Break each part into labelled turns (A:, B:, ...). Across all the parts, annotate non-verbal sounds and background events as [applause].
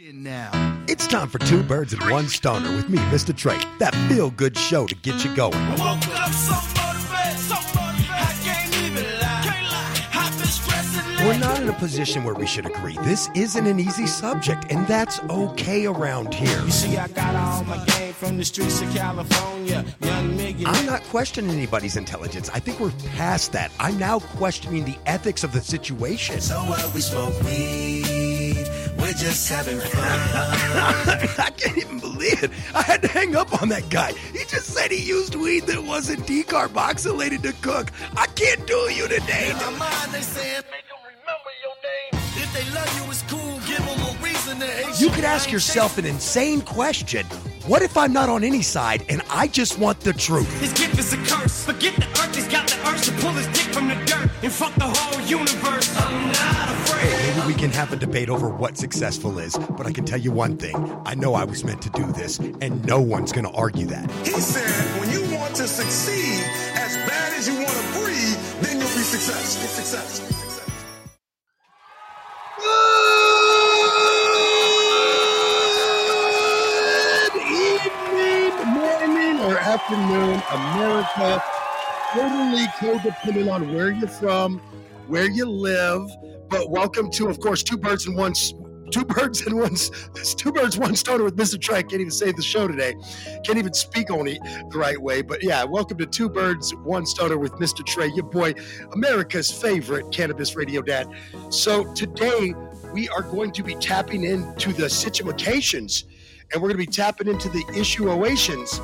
A: Now. It's time for two birds and one stoner with me, MistaTre. That feel good show to get you going. We're not in a position where we should agree. This isn't an easy subject, and that's okay around here.
B: You see, I got all my game from the streets of California. Young nigga.
A: I'm not questioning anybody's intelligence. I think we're past that. I'm now questioning the ethics of the situation.
B: So what? We smoke weed. We're just having fun. [laughs]
A: I can't even believe it. I had to hang up on that guy. He just said he used weed that wasn't decarboxylated to cook. I can't do you today.
B: In my mind, they saying, make them remember your name. If they love you, it's cool. Give them a reason to hate
A: You You could ask yourself an insane question. What if I'm not on any side and I just want the truth?
C: His gift is a curse. Forget the earth, he's got the urge to pull his dick from the dirt and fuck the whole universe. I'm not afraid.
A: Hey, maybe we can have a debate over what successful is, but I can tell you one thing. I know I was meant to do this, and no one's going to argue that.
D: He said, when you want to succeed as bad as you want to breathe, then you'll be successful. Successful. Successful.
E: Good evening, morning, or afternoon, America. Totally codependent on where you're from, where you live. But welcome to, of course, two birds and one. Two birds and one. [laughs] two birds, one stoner with MistaTre. Can't even say the show today. Can't even speak on it the right way. But yeah, welcome to two birds, one stoner with MistaTre, your boy, America's favorite cannabis radio dad. So today we are going to be tapping into the situations and we're going to be tapping into the issuations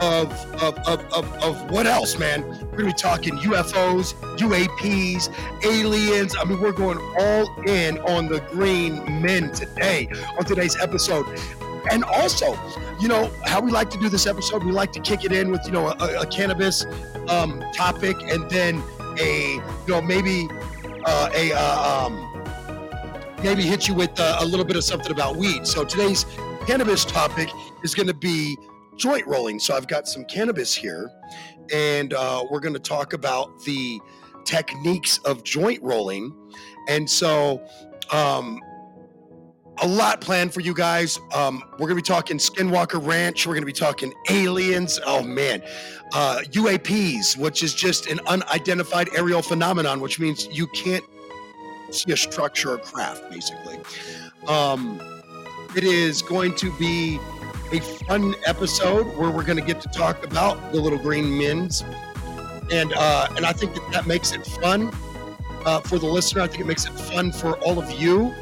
E: of, of, of, of, what else, man? We're going to be talking UFOs, UAPs, aliens. I mean, we're going all in on the green men today on today's episode. And also, you know, how we like to do this episode, we like to kick it in with, you know, a, a cannabis um, topic and then a, you know, maybe uh, a, uh, um, maybe hit you with uh, a little bit of something about weed. So today's cannabis topic is going to be joint rolling. So I've got some cannabis here, and uh, we're going to talk about the techniques of joint rolling. And so, um, a lot planned for you guys. Um, we're going to be talking Skinwalker Ranch. We're going to be talking aliens. Oh man, uh, UAPs, which is just an unidentified aerial phenomenon, which means you can't see a structure or craft, basically. Um, it is going to be a fun episode where we're going to get to talk about the little green men's, and uh, and I think that that makes it fun uh, for the listener. I think it makes it fun for all of you,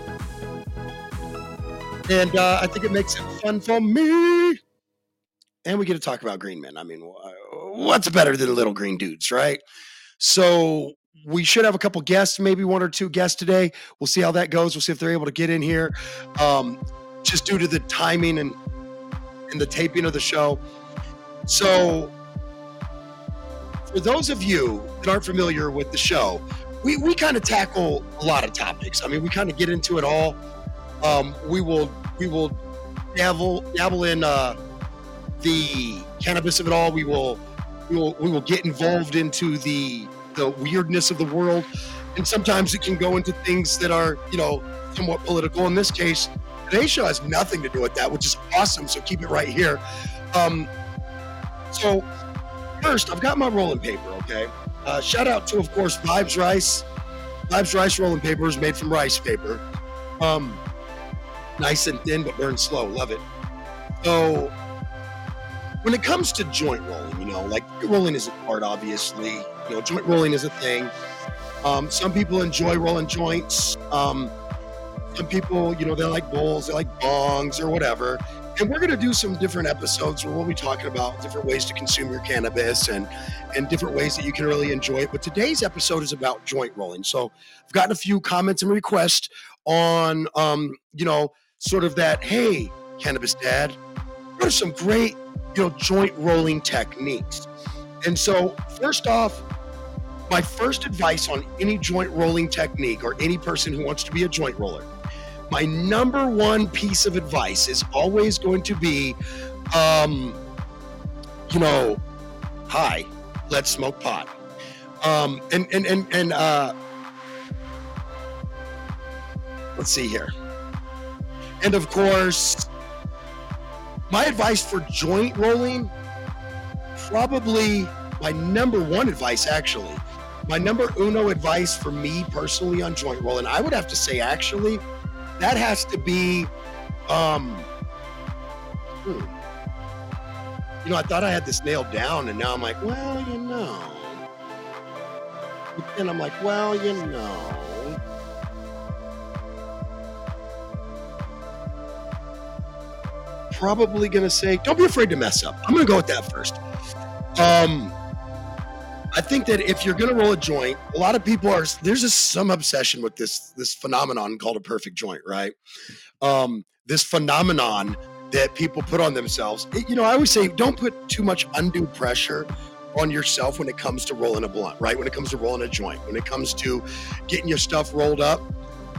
E: and uh, I think it makes it fun for me. And we get to talk about green men. I mean, what's better than little green dudes, right? So we should have a couple guests, maybe one or two guests today. We'll see how that goes. We'll see if they're able to get in here. Um, just due to the timing and and the taping of the show. So, for those of you that aren't familiar with the show, we, we kind of tackle a lot of topics. I mean, we kind of get into it all. Um, we will we will dabble dabble in uh, the cannabis of it all. We will we will we will get involved into the the weirdness of the world, and sometimes it can go into things that are you know somewhat political. In this case, today's show has nothing to do with that, which is awesome. So keep it right here. Um, so first, I've got my rolling paper. Okay, uh, shout out to of course Vibes Rice. Vibes Rice rolling paper is made from rice paper. Um, nice and thin, but burns slow. Love it. So when it comes to joint rolling, you know, like rolling is an art, obviously. You know, joint rolling is a thing. Um, some people enjoy rolling joints. Um, some people, you know, they like bowls, they like bongs or whatever. And we're going to do some different episodes where we'll be talking about different ways to consume your cannabis and and different ways that you can really enjoy it. But today's episode is about joint rolling. So I've gotten a few comments and requests on, um, you know, sort of that. Hey, cannabis dad, what are some great, you know, joint rolling techniques? And so first off, my first advice on any joint rolling technique or any person who wants to be a joint roller my number one piece of advice is always going to be um you know hi let's smoke pot um and and and, and uh let's see here And of course, my advice for joint rolling probably my number one advice, actually. My number uno advice for me personally on joint rolling, I would have to say, actually, that has to be, um, hmm. you know, I thought I had this nailed down, and now I'm like, well, you know. And I'm like, well, you know. Probably gonna say, don't be afraid to mess up. I'm gonna go with that first. Um, I think that if you're gonna roll a joint, a lot of people are there's just some obsession with this this phenomenon called a perfect joint, right? Um, this phenomenon that people put on themselves. It- you know, I always say don't put too much undue pressure on yourself when it comes to rolling a blunt, right? When it comes to rolling a joint, when it comes to getting your stuff rolled up.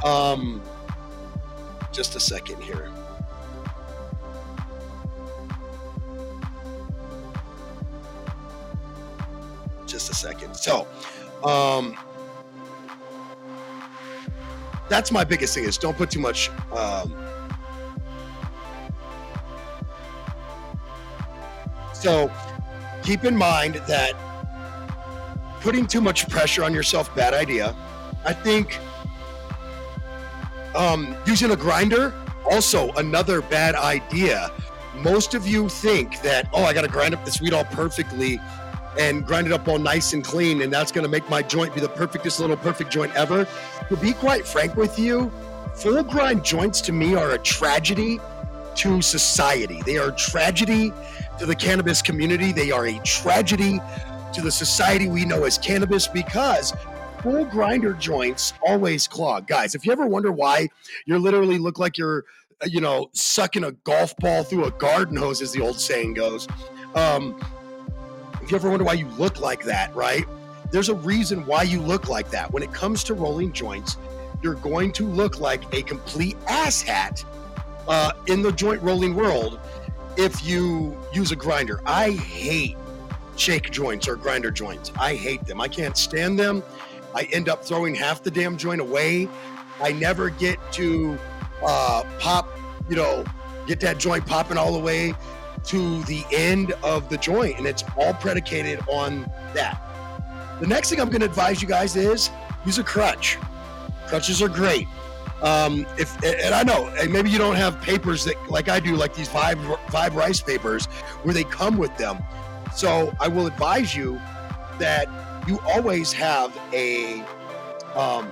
E: Um, just a second here. Second. So, um, that's my biggest thing is don't put too much um, so keep in mind that putting too much pressure on yourself bad idea i think um, using a grinder also another bad idea most of you think that oh i gotta grind up this weed all perfectly and grind it up all nice and clean and that's gonna make my joint be the perfectest little perfect joint ever to be quite frank with you full grind joints to me are a tragedy to society they are a tragedy to the cannabis community. They are a tragedy to the society we know as cannabis because full grinder joints always clog. Guys, if you ever wonder why you literally look like you're, you know, sucking a golf ball through a garden hose, as the old saying goes, um, if you ever wonder why you look like that, right? There's a reason why you look like that. When it comes to rolling joints, you're going to look like a complete asshat uh, in the joint rolling world if you use a grinder. I hate shake joints or grinder joints. I hate them. I can't stand them. I end up throwing half the damn joint away. I never get to uh, pop, you know, get that joint popping all the way to the end of the joint. And it's all predicated on that. The next thing I'm going to advise you guys is use a crutch. Crutches are great. Um, if and I know and maybe you don't have papers that like I do, like these five five rice papers where they come with them. So I will advise you that you always have a um,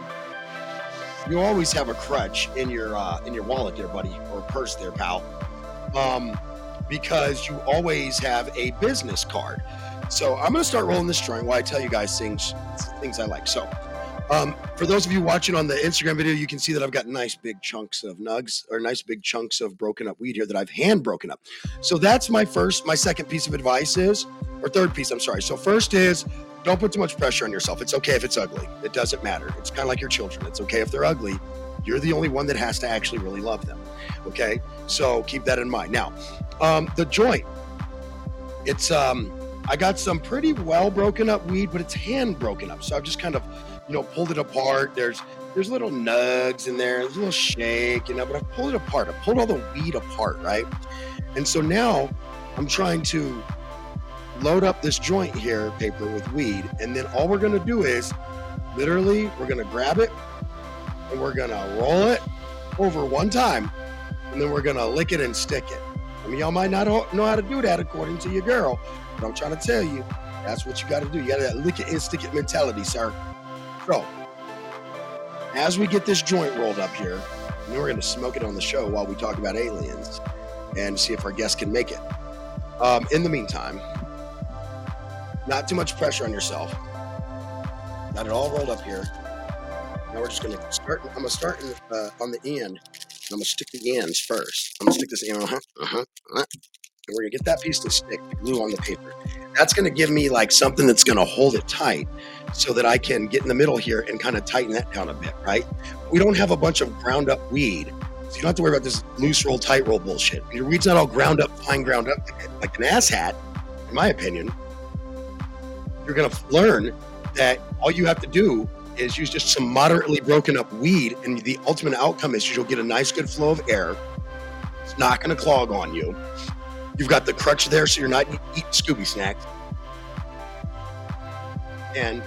E: you always have a crutch in your uh, in your wallet there, buddy, or purse there, pal. Um, because you always have a business card. So I'm gonna start rolling this joint while I tell you guys things things I like. So um, for those of you watching on the Instagram video, you can see that I've got nice big chunks of nugs or nice big chunks of broken up weed here that I've hand broken up. So that's my first, my second piece of advice is, or third piece, I'm sorry. So first is don't put too much pressure on yourself. It's okay if it's ugly. It doesn't matter. It's kind of like your children. It's okay if they're ugly. You're the only one that has to actually really love them. Okay. So keep that in mind. Now, um, the joint, it's, um, I got some pretty well broken up weed, but it's hand broken up. So I've just kind of you know, pulled it apart. There's there's little nugs in there, there's a little shake, you know, but I pulled it apart. I pulled all the weed apart, right? And so now I'm trying to load up this joint here, paper with weed, and then all we're gonna do is literally we're gonna grab it and we're gonna roll it over one time, and then we're gonna lick it and stick it. I mean, y'all might not know how to do that according to your girl, but I'm trying to tell you, that's what you got to do. You got that lick it and stick it mentality, sir. So, as we get this joint rolled up here, and we're going to smoke it on the show while we talk about aliens and see if our guests can make it. Um, in the meantime, not too much pressure on yourself. Got it all rolled up here. Now we're just going to start. I'm going to start in, uh, on the end. I'm to stick the ends first. I'm to stick this end. Uh huh. Uh huh. Uh-huh. And we're to get that piece to stick, the glue on the paper. That's to give me like something that's to hold it tight so that I can get in the middle here and kind of tighten that down a bit, right? We don't have a bunch of ground up weed. So you don't have to worry about this loose roll, tight roll bullshit. Your weed's not all ground up, fine ground up like, an ass hat, in my opinion. You're to learn that all you have to do is use just some moderately broken up weed, and the ultimate outcome is you'll get a nice, good flow of air. It's not going to clog on you. You've got the crutch there, so you're not eat- eating Scooby snacks. And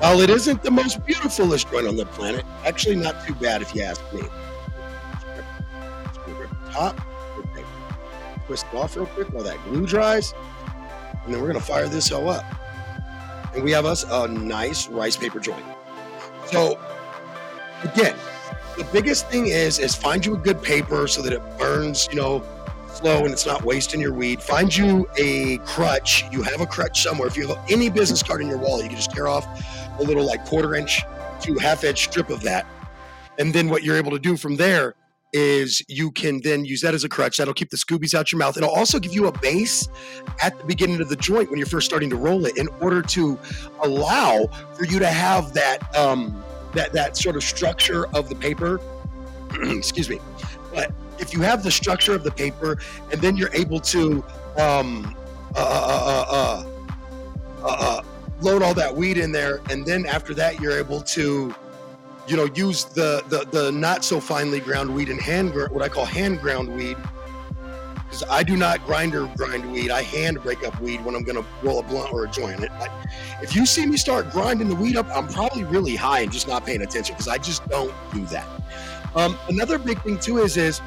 E: while it isn't the most beautifulest joint on the planet, actually not too bad if you ask me. Top, twist it off real quick while that glue dries, and then we're gonna fire this all up. And we have us a nice rice paper joint. So again, the biggest thing is is find you a good paper so that it burns, you know, slow and it's not wasting your weed. Find you a crutch. You have a crutch somewhere. If you have any business card in your wall, you can just tear off a little like quarter inch to half inch strip of that. And then what you're able to do from there is you can then use that as a crutch. That'll keep the Scoobies out your mouth. It'll also give you a base at the beginning of the joint when you're first starting to roll it in order to allow for you to have that um that that sort of structure of the paper. [clears throat] Excuse me. But if you have the structure of the paper and then you're able to um uh, uh, uh, uh, uh, uh, load all that weed in there and then after that you're able to you know use the the, the not so finely ground weed and hand what i call hand ground weed. Because i do not grinder grind weed. I hand break up weed when i'm going to roll a blunt or a joint. I, if you see me start grinding the weed up i'm probably really high and just not paying attention because i just don't do that. Um, another big thing too is is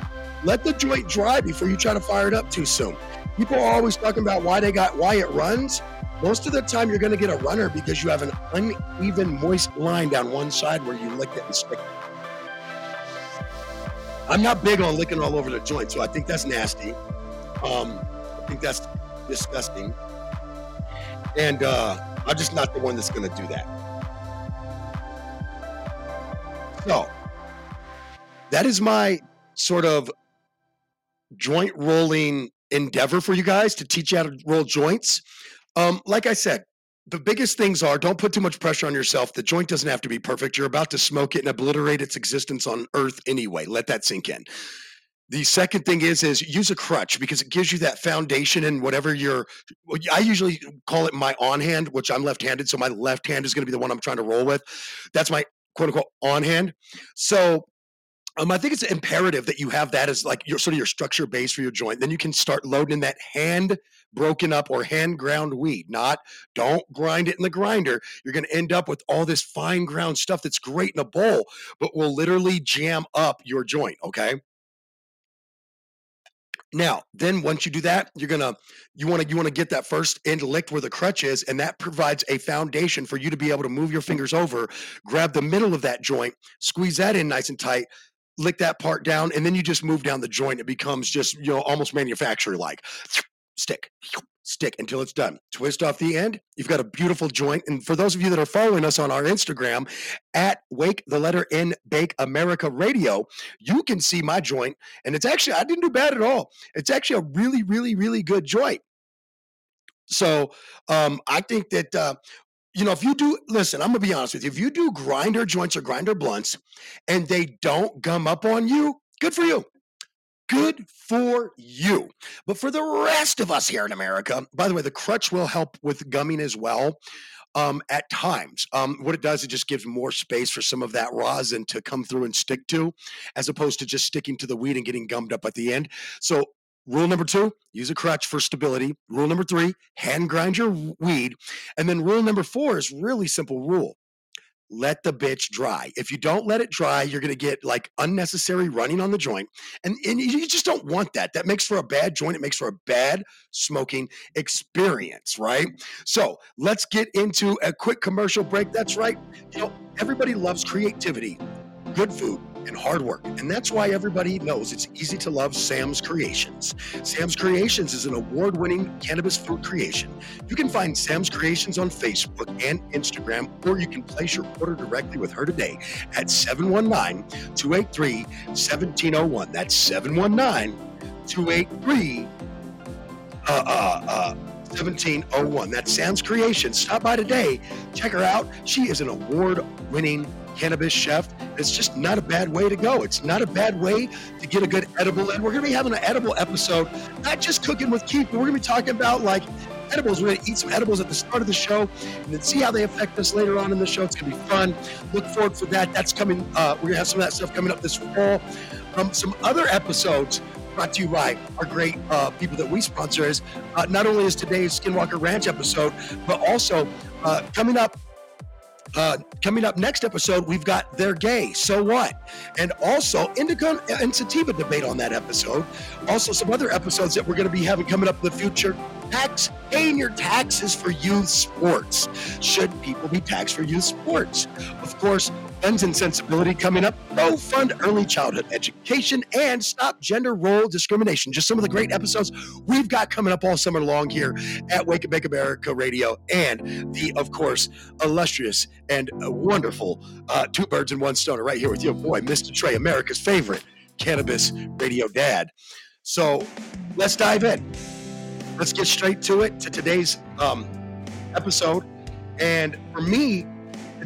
E: let the joint dry before you try to fire it up too soon. People are always talking about why they got why it runs most of the time you're going to get a runner because you have an uneven moist line down one side where you lick it and stick it. I'm not big on licking all over the joint so i think that's nasty. Um, i think that's disgusting. And uh, i'm just not the one that's going to do that. So that is my sort of joint rolling endeavor for you guys to teach you how to roll joints. Um, like I said, the biggest things are don't put too much pressure on yourself. The joint doesn't have to be perfect. You're about to smoke it and obliterate its existence on earth anyway. Let that sink in. The second thing is is use a crutch because it gives you that foundation and whatever you're I usually call it my on hand, which I'm left-handed, so my left hand is going to be the one I'm trying to roll with. That's my quote unquote on hand. So um, I think it's imperative that you have that as like your sort of your structure base for your joint. Then you can start loading in that hand broken up or hand ground weed. Not don't grind it in the grinder. You're going to end up with all this fine ground stuff that's great in a bowl, but will literally jam up your joint. Okay. Now, then once you do that, you're gonna you want to you want to get that first end licked where the crutch is, and that provides a foundation for you to be able to move your fingers over, grab the middle of that joint, squeeze that in nice and tight, lick that part down, and then you just move down the joint. It becomes just you know almost manufacturer like stick stick until it's done. Twist off the end. You've got a beautiful joint. And for those of you that are following us on our Instagram at Wake the letter N Bake America Radio, you can see my joint. And it's actually I didn't do bad at all. It's actually a really really really good joint. So um, I think that uh, you know, if you do, listen, I'm gonna be honest with you. If you do grinder joints or grinder blunts and they don't gum up on you, good for you. Good for you. But for the rest of us here in America, by the way, the crutch will help with gumming as well. Um, at times, um, what it does, it just gives more space for some of that rosin to come through and stick to, as opposed to just sticking to the weed and getting gummed up at the end. So Rule number two, use a crutch for stability. Rule number three, hand grind your weed. And then rule number four is really simple rule. Let the bitch dry. If you don't let it dry, you're going to get like unnecessary running on the joint. And, and you just don't want that. That makes for a bad joint. It makes for a bad smoking experience, right? So let's get into a quick commercial break. That's right. You know, everybody loves creativity, good food, and hard work. And that's why everybody knows it's easy to love Sam's Creations. Sam's Creations is an award winning cannabis food creation. You can find Sam's Creations on Facebook and Instagram, or you can place your order directly with her today at 719 283 1701. That's 719 283 uh, uh, uh, 1701. That's Sam's Creation. Stop by today. Check her out. She is an award winning cannabis chef. It's just not a bad way to go. It's not a bad way to get a good edible. And we're going to be having an edible episode, not just cooking with Keith, but we're going to be talking about like edibles. We're gonna eat some edibles at the start of the show and then see how they affect us later on in the show. It's gonna be fun. Look forward for that. That's coming. Uh, we're gonna have some of that stuff coming up this fall. Um, some other episodes brought to you by our great uh, people that we sponsor is uh, not only is today's Skinwalker Ranch episode, but also uh, coming up uh, coming up next episode, we've got They're Gay, So What? And also Indica and Sativa debate on that episode. Also, some other episodes that we're going to be having coming up in the future. Tax, paying your taxes for youth sports. Should people be taxed for youth sports? Of course, Guns and Sensibility coming up. Go fund early childhood education and stop gender role discrimination. Just some of the great episodes we've got coming up all summer long here at Wake and Bake America Radio and the, of course, illustrious and wonderful uh, Two Birds and One Stoner right here with your boy, MistaTre, America's favorite cannabis radio dad. So let's dive in. Let's get straight to it to today's um, episode. And for me,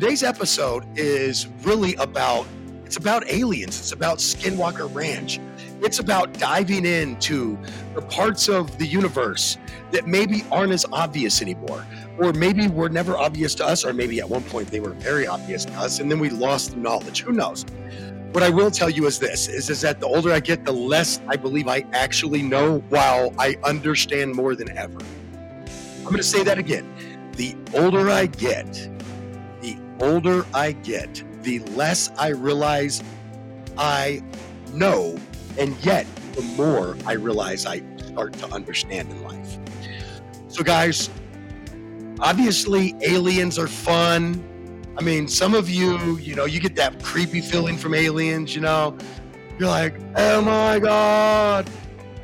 E: today's episode is really about it's about aliens. It's about Skinwalker Ranch. It's about diving into the parts of the universe that maybe aren't as obvious anymore, or maybe were never obvious to us, or maybe at one point they were very obvious to us, and then we lost the knowledge. Who knows? What I will tell you is this: is, is that the older I get, the less I believe I actually know, while I understand more than ever. I'm going to say that again. The older I get, older I get, the less I realize I know, and yet the more I realize I start to understand in life. So, guys, obviously, aliens are fun. I mean, some of you, you know, you get that creepy feeling from aliens, you know. You're like, oh my God,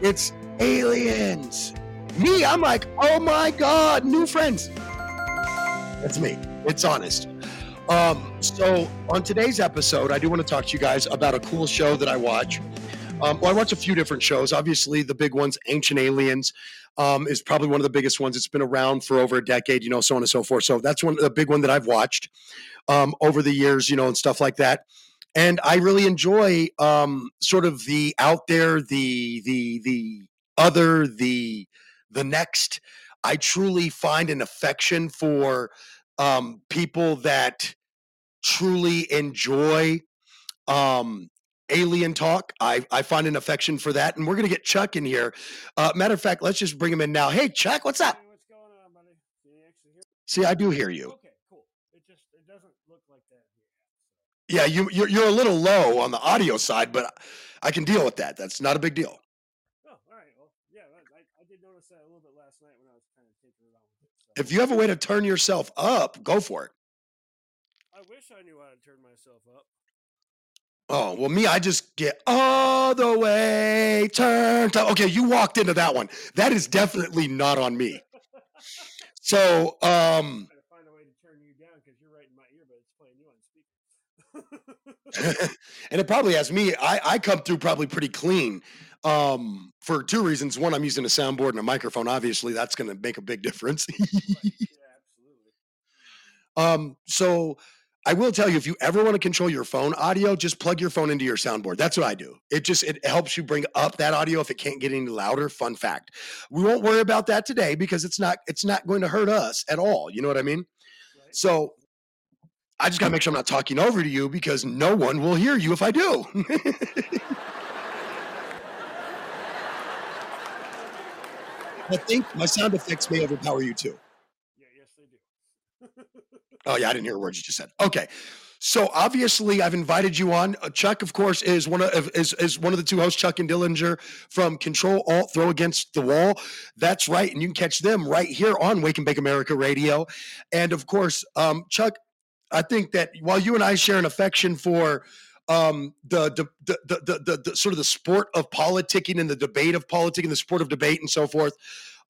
E: it's aliens. Me, I'm like, oh my God, new friends. That's me. It's honest. Um, so on today's episode, I do want to talk to you guys about a cool show that I watch. Um, well, I watch a few different shows. Obviously, the big ones, Ancient Aliens, um, is probably one of the biggest ones. It's been around for over a decade, you know, so on and so forth. So that's one the big one that I've watched um, over the years, you know, and stuff like that. And I really enjoy um, sort of the out there, the the the other, the the next. I truly find an affection for um, people that truly enjoy um, alien talk. I, I find an affection for that. And we're going to get Chuck in here. Uh, matter of fact, let's just bring him in now. Hey, Chuck, what's up?
F: Hey, what's going on, buddy? Can you actually hear?
E: See, I do hear you.
F: Okay, cool. It just it doesn't look like that here.
E: Yeah, you, you're, you're a little low on the audio side, but I can deal with that. That's not a big deal.
F: Oh, all right. Well, yeah, I, I did notice that a little bit last night when I was kind of with it. So
E: If you have a way to turn yourself up, go for it.
F: Knew how to turn myself up.
E: Oh, well, me, I just get all the way turned up. Okay, you walked into that one. That is definitely not on me. [laughs] So, um,
F: find a way to turn you down because you're right in my ear, but it's playing you on speaker. [laughs]
E: and it probably has me. I, I come through probably pretty clean um, for two reasons. One, I'm using a soundboard and a microphone. Obviously, that's going to make a big difference.
F: Right. Yeah, absolutely. [laughs]
E: um, so, I will tell you, if you ever want to control your phone audio, just plug your phone into your soundboard. That's what I do. It just it helps you bring up that audio if it can't get any louder. Fun fact. We won't worry about that today because it's not it's not going to hurt us at all. You know what I mean?
F: Right.
E: So I just gotta make sure I'm not talking over to you because no one will hear you if I do. [laughs] I think my sound effects may overpower you too.
F: Yeah, yes, they do.
E: Oh yeah, I didn't hear a word you just said. Okay. So obviously, I've invited you on. Uh, Chuck, of course, is one of is is one of the two hosts, Chuck and Dillinger from Control Alt Throw Against the Wall. That's right, and you can catch them right here on Wake and Bake America Radio. And of course, um, Chuck, I think that while you and I share an affection for um, the, the, the, the, the, the, the sort of the sport of politicking and the debate of politicking, the sport of debate and so forth,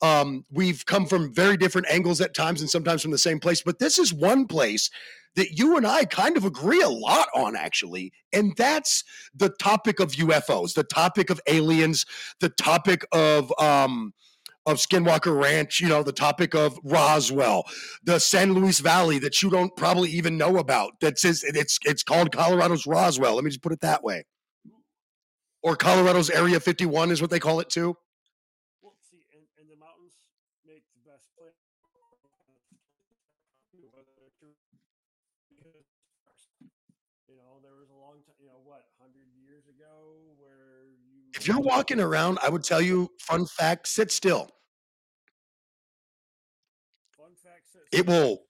E: um, we've come from very different angles at times and sometimes from the same place. But this is one place that you and I kind of agree a lot on, actually. And that's the topic of UFOs, the topic of aliens, the topic of um, of Skinwalker Ranch, you know, the topic of Roswell, the San Luis Valley that you don't probably even know about. That says it's it's called Colorado's Roswell. Let me just put it that way. Or Colorado's Area 51 is what they call it too. If you're walking around, I would tell you, fun fact, sit still.
F: fun fact, says-
E: It will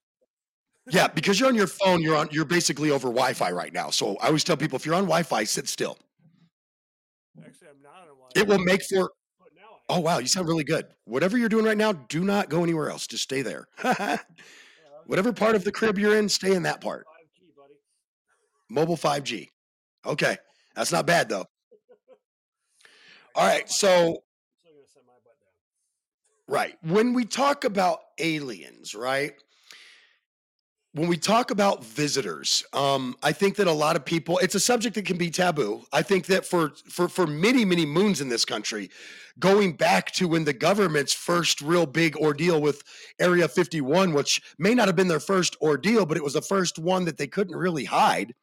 E: Yeah, [laughs] because you're on your phone, you're on you're basically over Wi-Fi right now. So I always tell people if you're on Wi-Fi, sit still.
F: Actually, I'm not on Wi-Fi.
E: It will make for
F: but now I
E: Oh wow, you sound really good. Whatever you're doing right now, do not go anywhere else. Just stay there.
F: Yeah, [laughs] I was
E: Whatever part of the crib you're in, stay in that part.
F: five key, buddy.
E: Mobile 5G. Okay. That's not bad though. All right. So
F: I'm still gonna set my butt down.
E: Right. When we talk about aliens, right? When we talk about visitors, um, I think that a lot of people, it's a subject that can be taboo. I think that for for for many, many moons in this country, going back to when the government's first real big ordeal with Area 51, which may not have been their first ordeal, but it was the first one that they couldn't really hide.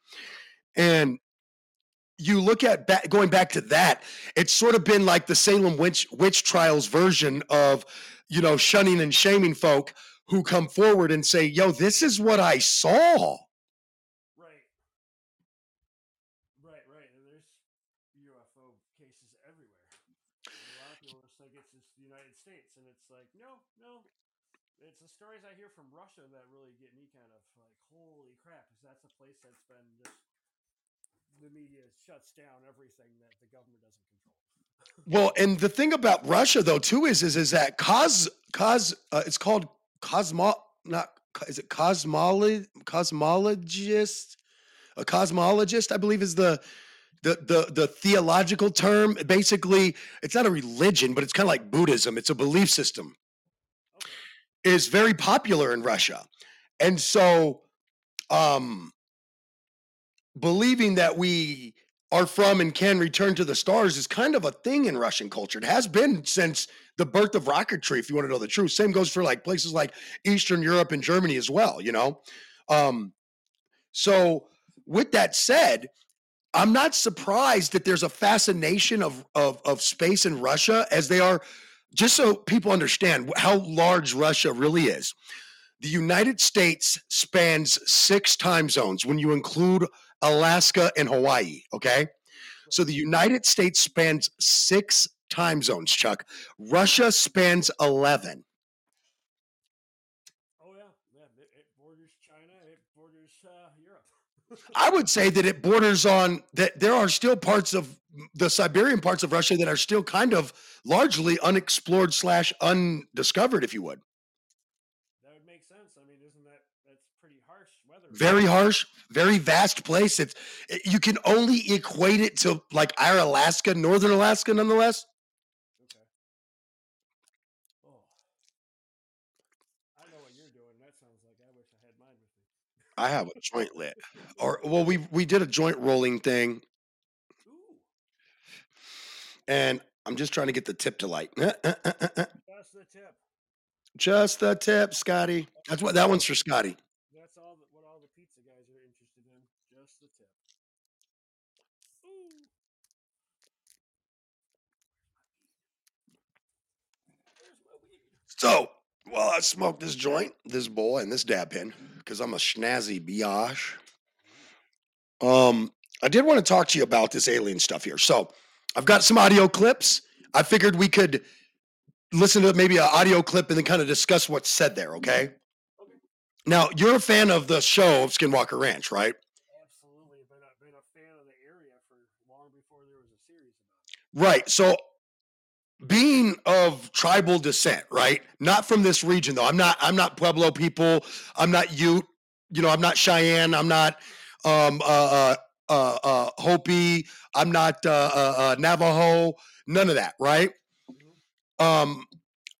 E: And you look at going back to that, it's sort of been like the Salem witch witch trials version of, you know, shunning and shaming folk who come forward and say, "Yo, this is what I saw."
F: Right. Right, right. And there's UFO cases everywhere. A lot of people think it's just the United States, and it's like, no, no. It's the stories I hear from Russia that really get me kind of like, holy crap, because that's a place that's been just the media shuts down everything that the government doesn't control. [laughs]
E: Well, and the thing about Russia though too is is is that cos cos uh, it's called cosmo not is it cosmolo cosmologist a cosmologist I believe is the the the the theological term basically it's not a religion but it's kind of like Buddhism it's a belief system
F: Okay.
E: is very popular in Russia and so um believing that we are from and can return to the stars is kind of a thing in Russian culture. It has been since the birth of rocketry, if you want to know the truth. Same goes for like places like Eastern Europe and Germany as well, you know? Um, so with that said, I'm not surprised that there's a fascination of, of of space in Russia as they are just so people understand how large Russia really is. The United States spans six time zones when you include Alaska and Hawaii. Okay. So the United States spans six time zones, Chuck. Russia spans 11.
F: Oh, yeah. Yeah. It, it borders China, it borders uh, Europe. [laughs]
E: I would say that it borders on that there are still parts of the Siberian parts of Russia that are still kind of largely unexplored slash undiscovered, if you would.
F: That would make sense. I mean, isn't that that's pretty harsh weather?
E: Very harsh, very vast place. It's it- you can only equate it to like our Alaska, northern Alaska, nonetheless.
F: Okay. Oh. I know what you're doing. That sounds like I wish I had mine with me.
E: I have a joint lit, [laughs] or well, we we did a joint rolling thing,
F: Ooh,
E: and I'm just trying to get the tip to light. [laughs]
F: that's the tip.
E: Just the tip, Scotty. That's what that one's for, Scotty.
F: That's all that, what all the pizza guys are interested in. Just the tip. Ooh. Where's my weed?
E: So, while I smoke this joint, this bowl, and this dab pen, because I'm a schnazzy biatch, um, I did want to talk to you about this alien stuff here. So, I've got some audio clips. I figured we could listen to maybe an audio clip and then kind of discuss what's said there, okay?
F: Okay.
E: Now, you're a fan of the show of Skinwalker Ranch, right?
F: Absolutely. Been a, been a fan of the area for long before there was a series about it.
E: Right. So being of tribal descent, right? Not from this region though. I'm not I'm not Pueblo people. I'm not Ute. You know, I'm not Cheyenne. I'm not um uh uh uh, uh Hopi. I'm not uh, uh uh Navajo. None of that, right? Um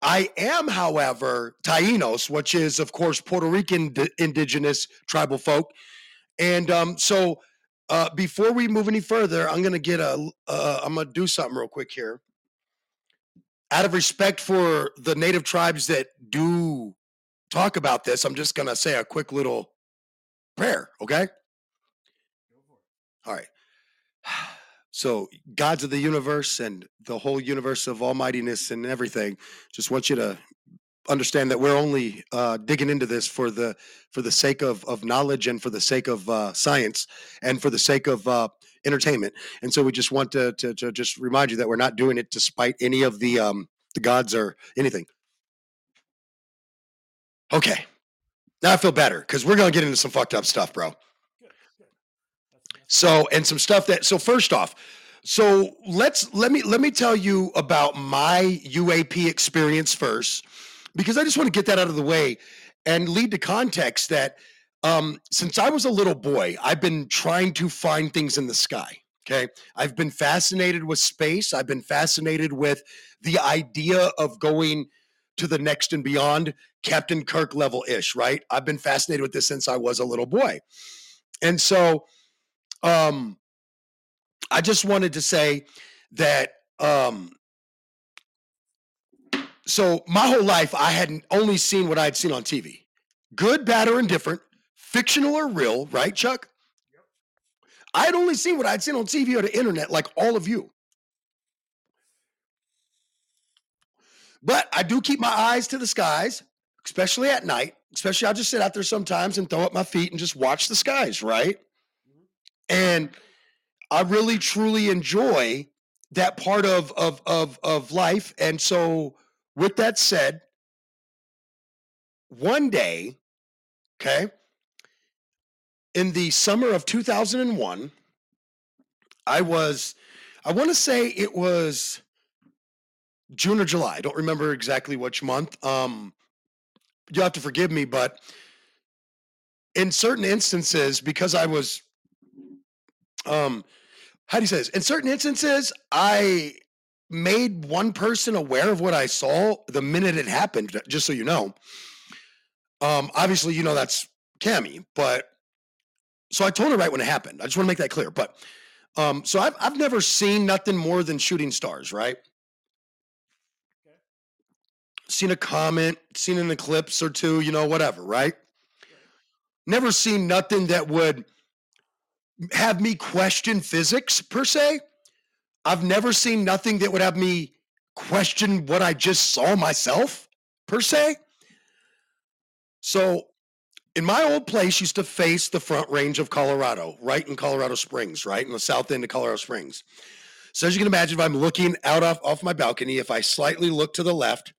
E: I am, however, Tainos, which is, of course, Puerto Rican di- indigenous tribal folk. And um, so uh, before we move any further, I'm gonna get a. Uh, I'm gonna do something real quick here. Out of respect for the native tribes that do talk about this, I'm just gonna say a quick little prayer. Okay.
F: Go for it.
E: All right. So, gods of the universe and the whole universe of almightiness and everything, just want you to understand that we're only uh, digging into this for the for the sake of of knowledge and for the sake of uh, science and for the sake of uh, entertainment. And so we just want to, to to just remind you that we're not doing it to spite any of the um, the gods or anything. Okay, now I feel better because we're gonna get into some fucked up stuff, bro.
F: Good, good. That's, that's
E: So and some stuff that so first off, so let's let me let me tell you about my UAP experience first because I just want to get that out of the way and lead to context that um, since I was a little boy, I've been trying to find things in the sky. Okay. I've been fascinated with space. I've been fascinated with the idea of going to the next and beyond, Captain Kirk level ish, right? I've been fascinated with this since I was a little boy. And so, um, I just wanted to say that um so my whole life I hadn't only seen what I'd seen on TV. Good, bad, or indifferent, fictional or real, right, Chuck? Yep. I had only seen what I'd seen on TV or the internet, like all of you. But I do keep my eyes to the skies, especially at night. Especially, I'll just sit out there sometimes and throw up my feet and just watch the skies, right? Mm-hmm. And I really truly enjoy that part of of of of life. And so, with that said, one day, okay, in the summer of 2001, I was, I want to say it was June or July. I don't remember exactly which month. Um, you have to forgive me, but in certain instances, because I was, um, how do you say this? In certain instances, I made one person aware of what I saw the minute it happened, just so you know. Um, obviously, you know that's Cammy, but so I told her right when it happened. I just want to make that clear. But um, so I've I've never seen nothing more than shooting stars, right?
F: Okay.
E: Seen a comet, seen an eclipse or two, you know, whatever, right? Never seen nothing that would have me question physics per se. I've never seen nothing that would have me question what I just saw myself per se. So, in my old place, used to face the front range of Colorado, right in Colorado Springs, right in the south end of Colorado Springs. So, as you can imagine, if I'm looking out off, off my balcony, if I slightly look to the left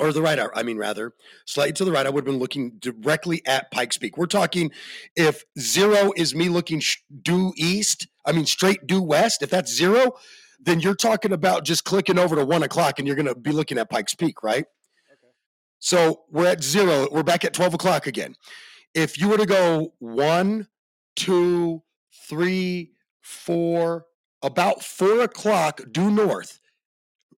E: or the right, I mean, rather, slightly to the right, I would have been looking directly at Pikes Peak. We're talking if zero is me looking sh- due east, I mean, straight due west, if that's zero, then you're talking about just clicking over to one o'clock and you're going to be looking at Pikes Peak, right?
F: Okay.
E: So we're at zero. We're back at 12 o'clock again. If you were to go one, two, three, four, about four o'clock due north,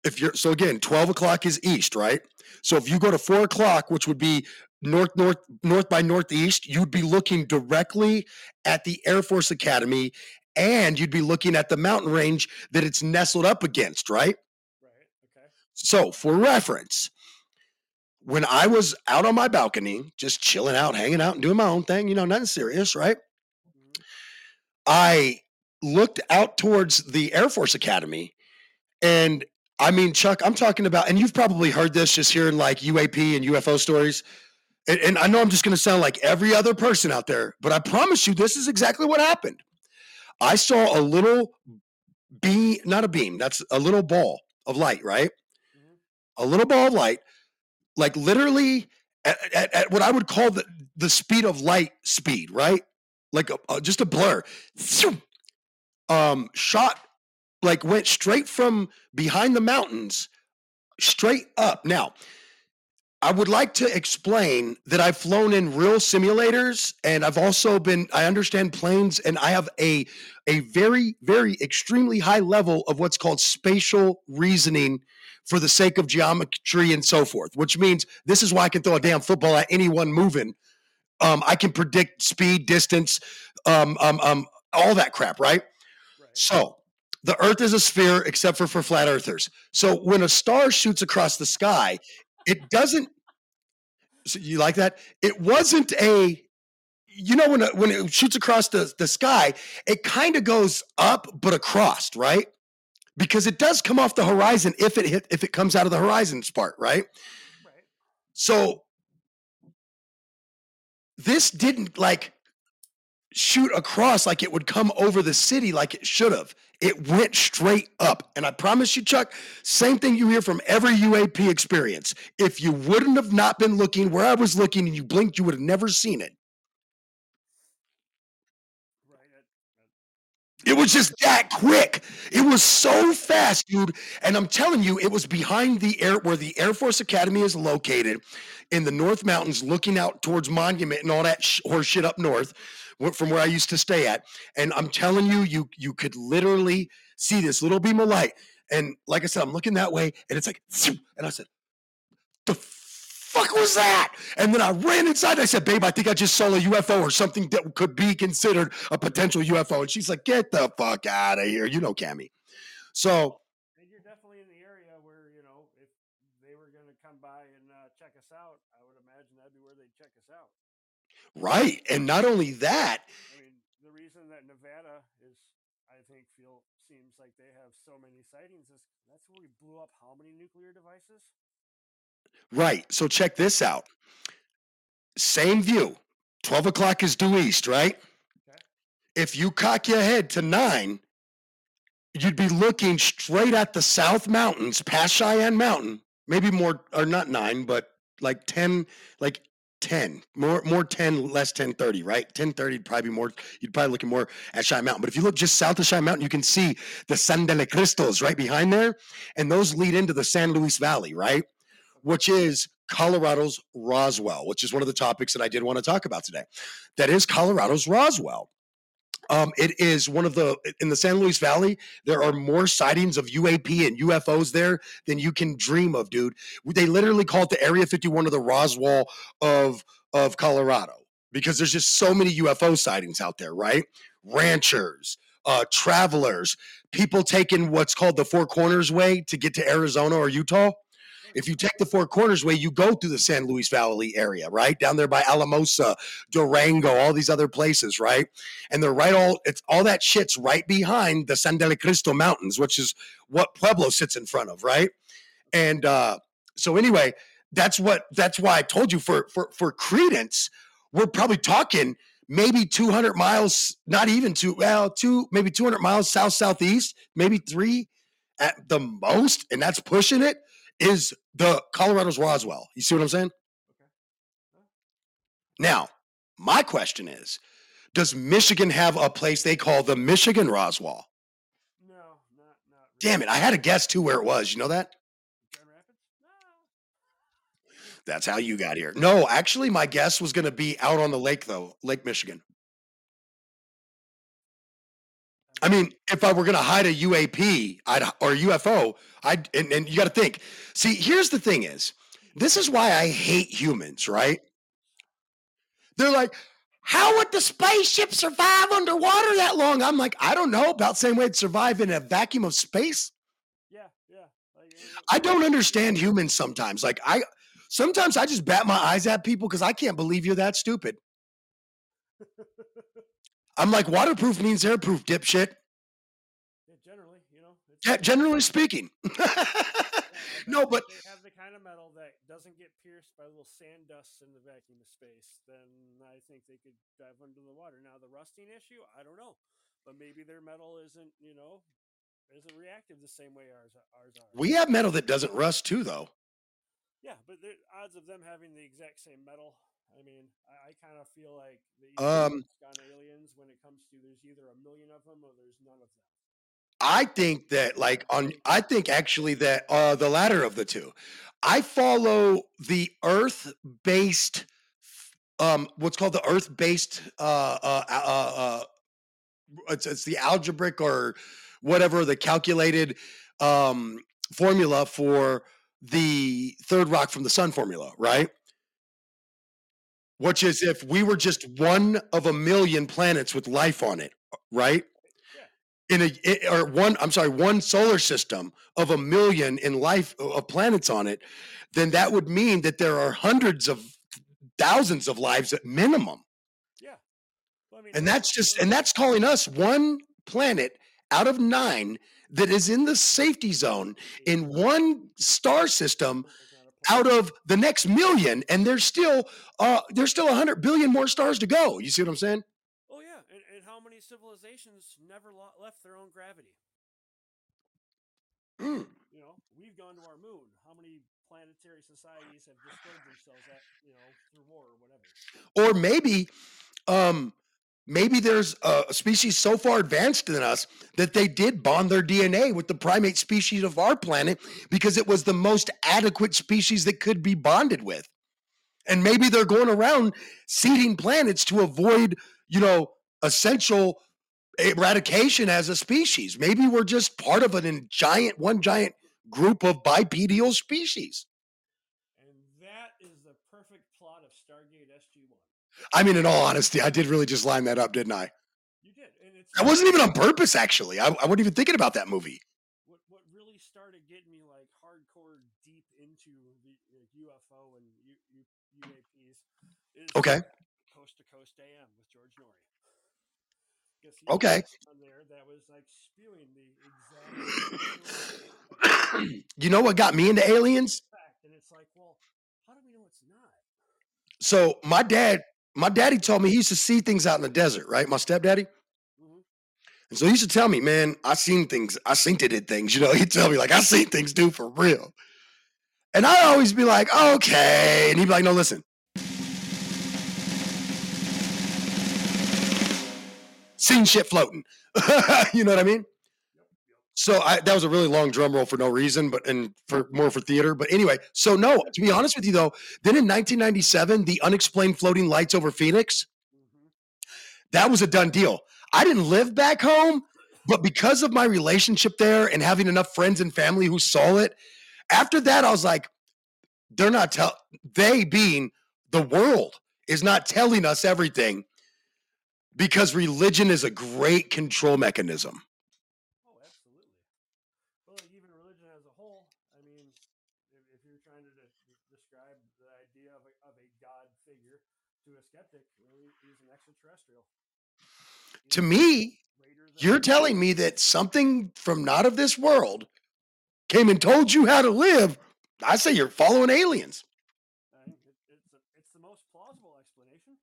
E: if you're so again, 12 o'clock is east, right? So if you go to four o'clock, which would be north, north, north by northeast, you'd be looking directly at the Air Force Academy and you'd be looking at the mountain range that it's nestled up against, right?
F: Right. Okay.
E: So, for reference, when I was out on my balcony, just chilling out, hanging out, and doing my own thing, you know, nothing serious, right?
F: Mhm.
E: I looked out towards the Air Force Academy. And I mean, Chuck, I'm talking about, and you've probably heard this just hearing like UAP and UFO stories. And, and I know I'm just going to sound like every other person out there, but I promise you, this is exactly what happened. I saw a little beam, not a beam, that's a little ball of light, right?
F: Mhm.
E: a little ball of light, like literally at, at, at what I would call the, the speed of light speed, right? Like a, a- just a blur. Um, shot like went straight from behind the mountains straight up. Now, I would like to explain that I've flown in real simulators and I've also been I understand planes and I have a a very very extremely high level of what's called spatial reasoning for the sake of geometry and so forth, which means this is why I can throw a damn football at anyone moving. Um, I can predict speed, distance, um, um, um, all that crap, right?
F: Right.
E: So the Earth is a sphere, except for for flat earthers. So when a star shoots across the sky, it doesn't. So you like that? It wasn't a. You know when a, when it shoots across the the sky, it kind of goes up but across, right? Because it does come off the horizon if it hit if it comes out of the horizon's part, right?
F: Right.
E: So this didn't like shoot across like it would come over the city like it should have. It went straight up. And I promise you, Chuck, same thing you hear from every UAP experience. If you wouldn't have not been looking where I was looking and you blinked, you would have never seen it. It was just that quick. It was so fast, dude. And I'm telling you, it was behind the air where the Air Force Academy is located in the North Mountains, looking out towards Monument and all that sh- horse shit up north from where I used to stay at. And I'm telling you, you you could literally see this little beam of light. And like I said, I'm looking that way, and it's like, and I said, the fuck was that? And then I ran inside. I said, babe, I think I just saw a UFO or something that could be considered a potential UFO. And she's like, get the fuck out of here. You know, Cammy. So,
F: and you're definitely in the area where you know if they were going to come by and uh, check us out, I would imagine that'd be where they'd check us out.
E: Right. And not only that,
F: I mean, the reason that Nevada is, I think, feel seems like they have so many sightings is that's where we blew up how many nuclear devices?
E: right. So, check this out. Same view. 12 o'clock is due east, right?
F: Okay.
E: If you cock your head to nine, you'd be looking straight at the South Mountains, past Cheyenne Mountain, maybe more, or not nine, but like 10, like 10, more, more 10, less 10, 30, right? 10, 30, probably more, you'd probably looking more at Cheyenne Mountain. But if you look just south of Cheyenne Mountain, you can see the Sangre de Cristos right behind there. And those lead into the San Luis Valley, right? Which is Colorado's Roswell, which is one of the topics that I did want to talk about today. That is Colorado's Roswell. Um, it is one of the in the San Luis Valley. There are more sightings of UAP and UFOs there than you can dream of, dude. They literally call it the Area 51 of the Roswell of of Colorado because there's just so many UFO sightings out there, right? Ranchers, uh, travelers, people taking what's called the Four Corners Way to get to Arizona or Utah. If you take the Four Corners Way, you go through the San Luis Valley area, right? Down there by Alamosa, Durango, all these other places, right? And they're right all it's all that shit's right behind the Sangre de Cristo Mountains, which is what Pueblo sits in front of, right? And uh so anyway, that's what that's why I told you for for for credence, we're probably talking maybe 200 miles, not even two, well, two, maybe 200 miles south southeast, maybe three at the most, and that's pushing it. Is the Colorado's Roswell? You see what I'm saying? Now, my question is, does Michigan have a place they call the Michigan Roswell?
F: No, not not. Really.
E: Damn it, I had a guess too where it was. You know that?
F: Grand Rapids? No.
E: That's how you got here. No, actually, my guess was going to be out on the lake, though, Lake Michigan. I mean, if I were going to hide a UAP I'd, or UFO, I'd, and, and you got to think. See, here's the thing is, this is why I hate humans, right? They're like, how would the spaceship survive underwater that long? I'm like, I don't know. About the same way it'd survive in a vacuum of space.
F: Yeah, yeah. Like,
E: I don't understand humans sometimes. Like I sometimes I just bat my eyes at people because I can't believe you're that stupid. [laughs] I'm like, waterproof means airproof, dipshit.
F: yeah, generally, you know. It's,
E: Yeah, generally speaking. [laughs] no,
F: if
E: but
F: they have the kind of metal that doesn't get pierced by little sand dusts in the vacuum of space, then I think they could dive under the water. Now the rusting issue, I don't know, but maybe their metal isn't, you know, isn't reactive the same way ours ours are.
E: we have metal that doesn't rust too, though.
F: Yeah, but the odds of them having the exact same metal, I mean, I, I kind of feel like the
E: Um,
F: aliens when it comes to there's either a million of them or there's none of them.
E: I think that like on I think actually that uh the latter of the two. I follow the earth based um what's called the earth based uh uh uh, uh it's, it's the algebraic or whatever the calculated um formula for the third rock from the sun formula, right? Which is if we were just one of a million planets with life on it, right? in a or one i'm sorry one solar system of a million in life of planets on it then that would mean that there are hundreds of thousands of lives at minimum
F: Yeah. Well, I mean,
E: and that's just and that's calling us one planet out of nine that is in the safety zone in one star system out of the next million, and there's still uh there's still a hundred billion more stars to go. You see what I'm saying?
F: Oh yeah, and, and how many civilizations never lo- left their own gravity?
E: Mm.
F: You know, we've gone to our moon. How many planetary societies have destroyed themselves at you know through war or whatever?
E: Or maybe, um, maybe there's a, species so far advanced than us that they did bond their DNA with the primate species of our planet because it was the most adequate species that could be bonded with. And maybe they're going around seeding planets to avoid, you know, essential eradication as a species. Maybe we're just part of an giant, one giant group of bipedal species.
F: And that is the perfect plot of Stargate SG One.
E: I mean, in all honesty, I did really just line that up, didn't I?
F: You did, and it's
E: I wasn't even on purpose, actually. I, I wasn't even thinking about that movie.
F: what what really started getting me like hardcore deep into the UFO and U, U, UAPs is
E: Okay.
F: Coast to Coast AM with George Noory.
E: Okay.
F: on there that was like spewing the exact [coughs]
E: you know what got me into aliens?
F: and it's like, well, how do we know it's not?
E: So my dad, my daddy told me he used to see things out in the desert, right? My stepdaddy.
F: Mhm.
E: And so he used to tell me, man, I seen things, I seen it did things, [laughs] you know. He'd tell me, like, I seen things do for real. And I'd always be like, okay. And he'd be like, no, listen. Seen shit floating. [laughs] you know what I mean? So I, that was a really long drum roll for no reason, but and for more for theater. But anyway, so no, to be honest with you though, then in 1997, the unexplained floating lights over Phoenix,
F: Mm-hmm.
E: that was a done deal. I didn't live back home, but because of my relationship there and having enough friends and family who saw it, after that, I was like, they're not tell they being the world is not telling us everything because religion is a great control mechanism.
F: Oh, absolutely. Well, like even religion as a whole. I mean, if, if you're trying to de- de- describe the idea of a, of a god figure to a skeptic, well, he- he's an extraterrestrial. He's
E: To me, you're telling me that something from not of this world came and told you how to live. I say you're following aliens.
F: I it's, a, it's the most plausible explanation.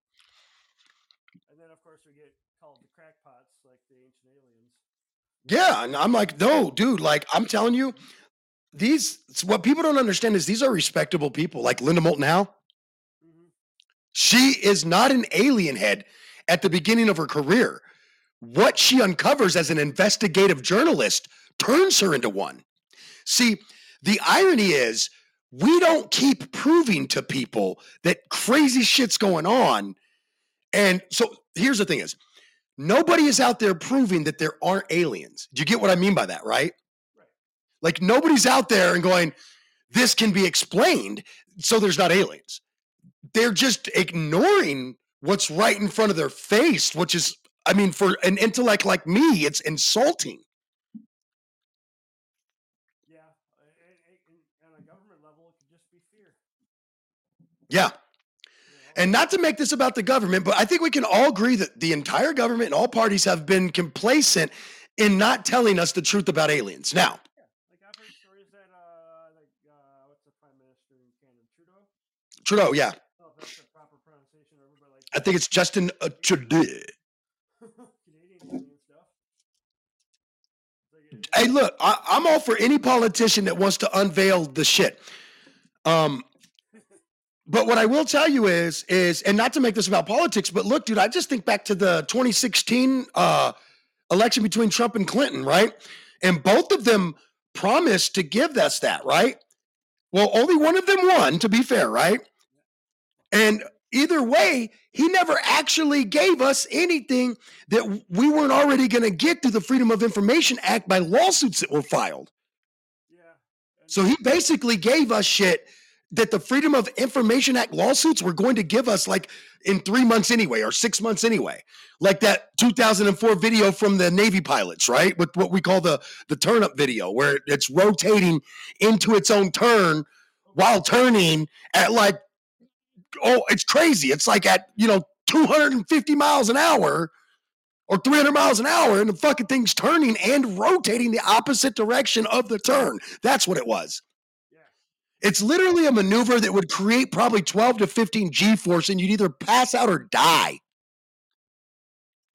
F: And then, of course, we get called the crackpots, like the ancient aliens.
E: Yeah, and I'm like, no, dude. Like, I'm telling you, these what people don't understand is these are respectable people. Like Linda Moulton Howe,
F: Mm-hmm.
E: she is not an alien head at the beginning of her career. What she uncovers as an investigative journalist turns her into one. See, the irony is we don't keep proving to people that crazy shit's going on. And so here's the thing is nobody is out there proving that there aren't aliens. Do you get what I mean by that, right?
F: Right.
E: Like nobody's out there and going, this can be explained, so there's not aliens. They're just ignoring what's right in front of their face, which is, I mean, for an intellect like me, it's insulting.
F: Yeah. On a government level, it could just be fear.
E: Yeah. And not to make this about the government, but I think we can all agree that the entire government and all parties have been complacent in not telling us the truth about aliens. Now,
F: Yeah, like I've heard stories that uh, like uh, what's the prime minister in Canada, Trudeau?
E: Trudeau, yeah,
F: I don't know if that's the proper pronunciation everybody like
E: I think it's Justin uh, Trudeau.
F: Canadian alien stuff. It's like it-
E: Hey, look, I, I'm all for any politician that wants to unveil the shit. Um, but what I will tell you is, is, and not to make this about politics, but look, dude, I just think back to the 2016 uh, election between Trump and Clinton, right? And both of them promised to give us that, right? Well, only one of them won, to be fair, right? And either way, he never actually gave us anything that we weren't already going to get through the Freedom of Information Act by lawsuits that were filed.
F: yeah.
E: So he basically gave us shit that the Freedom of Information Act lawsuits were going to give us like in three months anyway, or six months anyway. Like that 2004 video from the Navy pilots, right? With what we call the the turn up video, where it's rotating into its own turn oh, while turning at like, oh, it's crazy. It's like at you know 250 miles an hour or 300 miles an hour, and the fucking thing's turning and rotating the opposite direction of the turn. That's what it was.
F: yeah.
E: It's literally a maneuver that would create probably 12 to 15 G force, and you'd either pass out or die,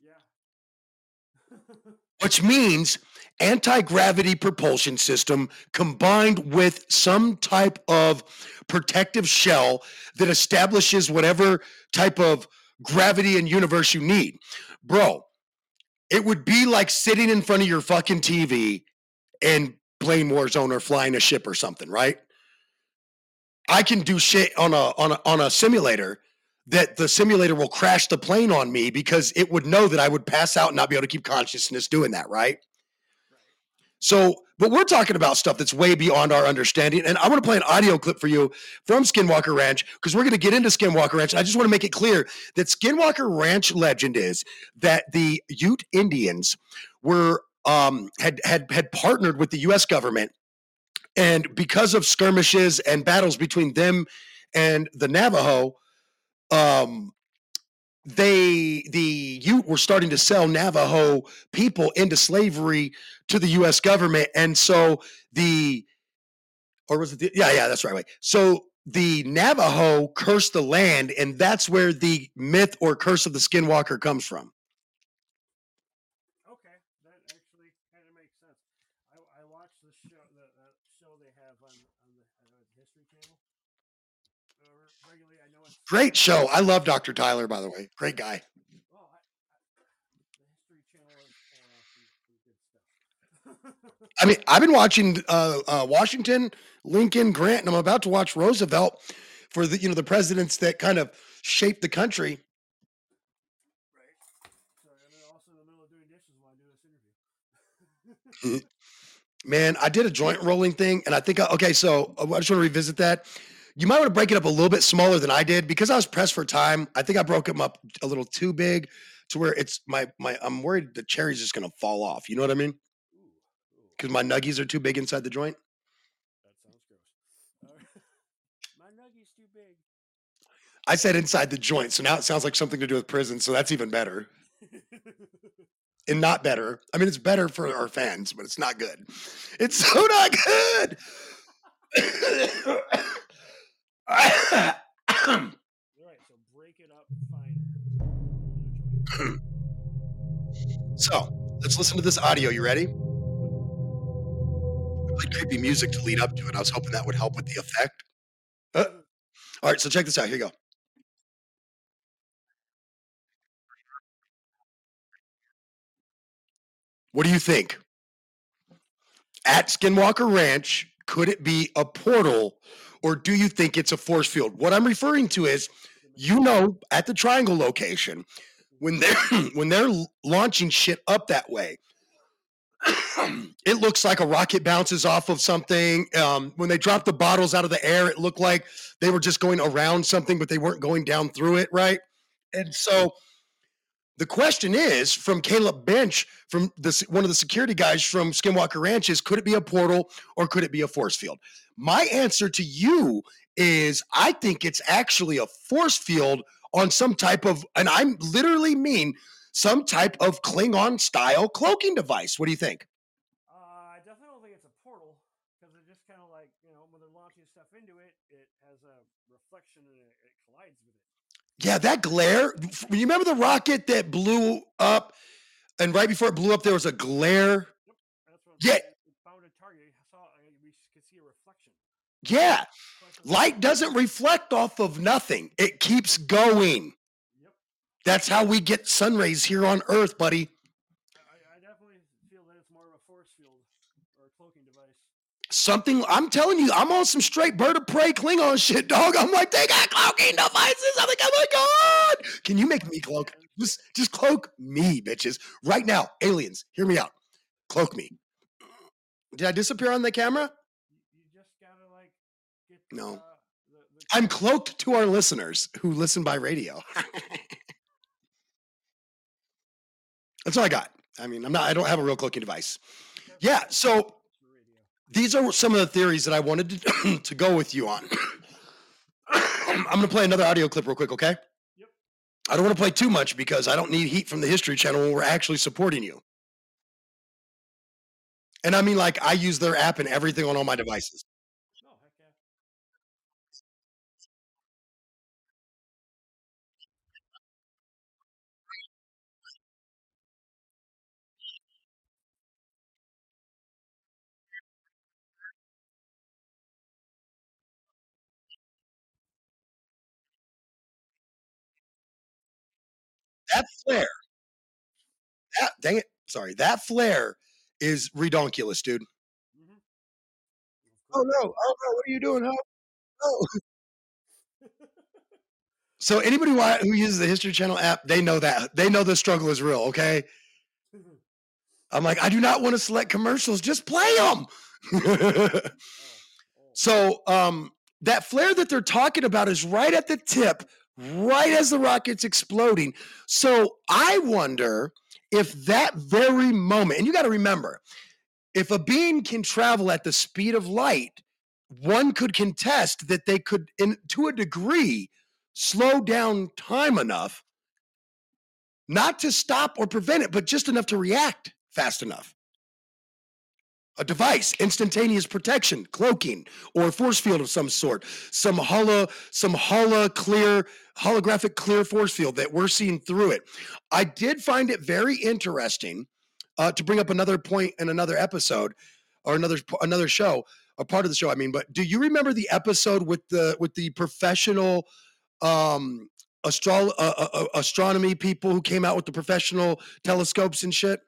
F: Yeah. [laughs]
E: which means anti gravity propulsion system combined with some type of protective shell that establishes whatever type of gravity and universe you need. Bro, it would be like sitting in front of your fucking TV and playing Warzone or flying a ship or something, right? I can do shit on a on a on a simulator that the simulator will crash the plane on me because it would know that I would pass out and not be able to keep consciousness doing that, right? So, but we're talking about stuff that's way beyond our understanding. And I want to play an audio clip for you from Skinwalker Ranch because we're going to get into Skinwalker Ranch. I just want to make it clear that Skinwalker Ranch legend is that the Ute Indians were um, had had had partnered with the U.S. government, and because of skirmishes and battles between them and the Navajo, um, they the Ute were starting to sell Navajo people into slavery to the U.S. government, and so the or was it the, yeah yeah that's right way so the Navajo cursed the land, and that's where the myth or curse of the Skinwalker comes from.
F: Okay, that actually kind of makes sense. I, I watched the show the, the show they have on on the, on the History Channel uh, regularly. I know it's
E: Great show. I love Dr. Taylor, by the way. Great guy.
F: I, I, the History Channel is some, some good stuff.
E: I mean, I've been watching uh, uh, Washington, Lincoln, Grant, and I'm about to watch Roosevelt for the you know the presidents that kind of shaped the country.
F: so I'm also in the middle of doing dishes while I do this interview.
E: Man, I did a joint [laughs] rolling thing, and I think I, okay. So uh, I just want to revisit that. You might want to break it up a little bit smaller than I did because I was pressed for time. I think I broke them up a little too big to where it's my my. I'm worried the cherry's just gonna fall off. You know what I mean? Because my nuggies are too big inside the joint.
F: that sounds gross. [laughs] My nugget's too big.
E: I said inside the joint, so now it sounds like something to do with prison. So that's even better. [laughs] and not better. I mean, it's better for our fans, but it's not good. It's so not good. [laughs] [coughs] [coughs] [coughs] [coughs]
F: All right, so break it up finer.
E: So let's listen to this audio. You ready? I played creepy music to lead up to it. I was hoping that would help with the effect. Uh, all right, so check this out. Here you go. What do you think? At Skinwalker Ranch, could it be a portal or do you think it's a force field? What I'm referring to is you know at the triangle location when they're [clears throat] when they're launching shit up that way [clears throat] it looks like a rocket bounces off of something um, when they drop the bottles out of the air it looked like they were just going around something but they weren't going down through it right and so the question is from caleb bench from the, one of the security guys from skinwalker ranch is could it be a portal or could it be a force field my answer to you is I think it's actually a force field on some type of, and I'm literally mean some type of Klingon style cloaking device. What do you think?
F: Uh, I definitely don't think it's a portal because it just kind of like you know when they're launching stuff into it, it has a reflection and it, it collides with it.
E: Yeah, that glare. You remember the rocket that blew up, and right before it blew up, there was a glare.
F: What
E: Yeah.
F: It found a target. I saw. I, we could see a reflection.
E: Yeah, light doesn't reflect off of nothing, it keeps going.
F: Yep.
E: That's how we get sun rays here on Earth, buddy.
F: I, I- I definitely feel that it's more of a force field or a cloaking device.
E: Something I'm telling you, I'm on some straight bird of prey Klingon shit, dog. I'm like, they got cloaking devices. I'm like, oh my god. Can you make me cloak? Just just cloak me, bitches. Right now, aliens, hear me out. Cloak me. Did I disappear on the camera?
F: You, just gotta like get. the,
E: No.
F: Uh, the, the
E: I'm cloaked to our listeners who listen by radio. [laughs] That's all I got. I mean, I'm not I don't have a real cloaking device. Yeah, so. These are some of the theories that I wanted to, [clears throat] to go with you on. [coughs] I'm going to play another audio clip real quick, okay?
F: Yep.
E: I don't want to play too much because I don't need heat from the History Channel when we're actually supporting you. And I mean, like, I use their app and everything on all my devices. That flare. That dang it, sorry, that flare is redonkulous, dude.
F: Mhm.
E: Oh no, oh no, what are you doing? Oh, oh. [laughs] So anybody who uses the History Channel app, they know that they know the struggle is real. Okay, [laughs] I'm like, I do not want to select commercials. Just play them. [laughs]
F: oh,
E: so um, that flare that they're talking about is right at the tip, right as the rocket's exploding. So I wonder if that very moment, and you got to remember, if a being can travel at the speed of light, one could contest that they could, in to a degree, slow down time enough, not to stop or prevent it, but just enough to react fast enough. A device, instantaneous protection, cloaking, or force field of some sort, some holo, some holo clear, holographic clear force field that we're seeing through it. I did find it very interesting uh, to bring up another point in another episode or another another show, a part of the show. I mean, but do you remember the episode with the with the professional um astro- uh, uh, uh, astronomy people who came out with the professional telescopes and shit?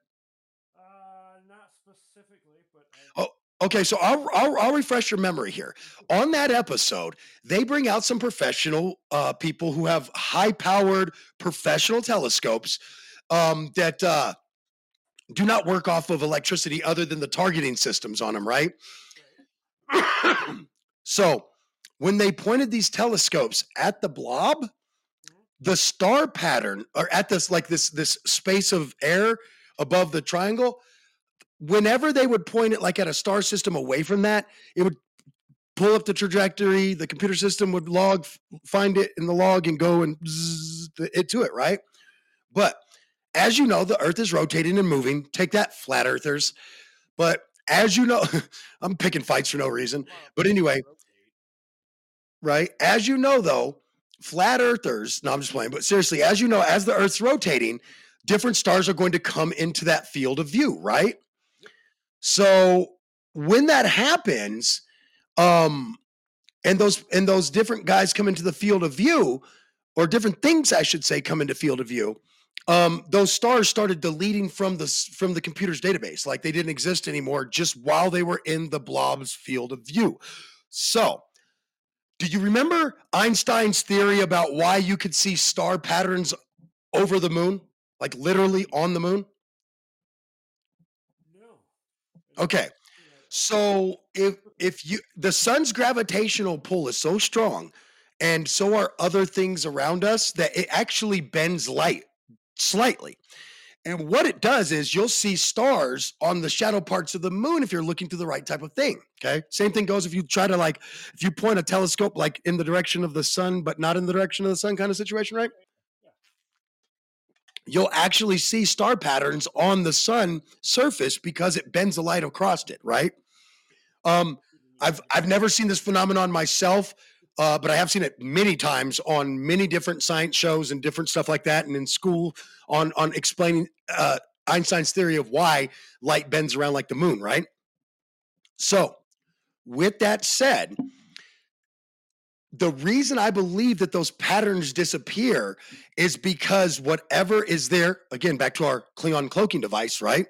F: uh, not specifically, but I,
E: Oh, Okay, so I'll, I'll I'll refresh your memory here. On that episode, they bring out some professional uh, people who have high-powered professional telescopes um, that uh, do not work off of electricity other than the targeting systems on them, right? [coughs] so when they pointed these telescopes at the blob, the star pattern, or at this like this this space of air above the triangle, whenever they would point it like at a star system away from that, it would pull up the trajectory. The computer system would log, find it in the log, and go and zzz, it to it, right? But as you know, the Earth is rotating and moving. Take that, flat earthers. But as you know, [laughs] I'm picking fights for no reason. But anyway, right? As you know, though, flat earthers, no, I'm just playing, but seriously, as you know, as the Earth's rotating, different stars are going to come into that field of view, right? So when that happens, um, and those and those different guys come into the field of view, or different things, I should say, come into field of view. Um, those stars started deleting from the from the computer's database, like they didn't exist anymore, just while they were in the blob's field of view. So, do you remember Einstein's theory about why you could see star patterns over the moon, like literally on the moon?
F: No. I
E: Okay. So if if you the sun's gravitational pull is so strong, and so are other things around us that it actually bends light slightly. And what it does is you'll see stars on the shadow parts of the moon if you're looking through the right type of thing. Okay. Same thing goes if you try to like if you point a telescope like in the direction of the sun, but not in the direction of the sun kind of situation, right? You'll actually see star patterns on the sun surface because it bends the light across it, right? Um, I've I've never seen this phenomenon myself, uh, but I have seen it many times on many different science shows and different stuff like that, and in school on on explaining uh, Einstein's theory of why light bends around like the moon, right? So, with that said, the reason I believe that those patterns disappear is because whatever is there, again, back to our Klingon cloaking device, right?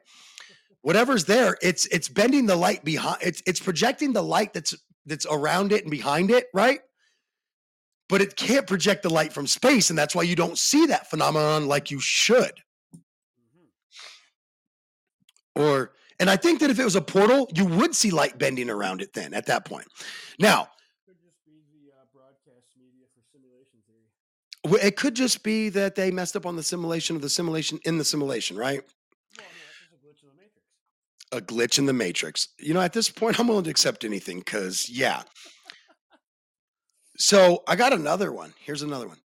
E: Whatever's there, it's it's bending the light behind it's it's projecting the light that's that's around it and behind it, right? But it can't project the light from space, and that's why you don't see that phenomenon like you should.
F: Mhm.
E: Or and I think that if it was a portal, you would see light bending around it then at that point. Now,
F: Could just be the uh, broadcast media for simulation theory.
E: w- it could just be that they messed up on the simulation of the simulation in the simulation, right?
F: Well, that's just a glitch in the matrix.
E: a glitch in the matrix. You know, at this point, I'm willing to accept anything because, yeah. So I got another one. Here's another one.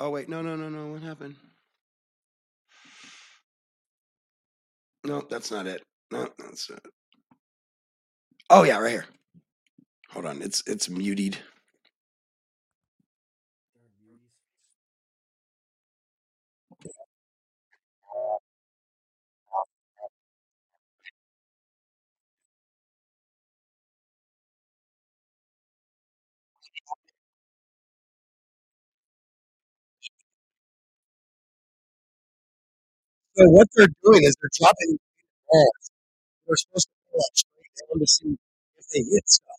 E: Oh, wait. No, no, no, no. What happened? No, that's not it. No, that's it. Oh, yeah, right here. Hold on. It's it's muted. So what they're doing is they're dropping balls. They're supposed to pull up straight down to see if they hit stuff.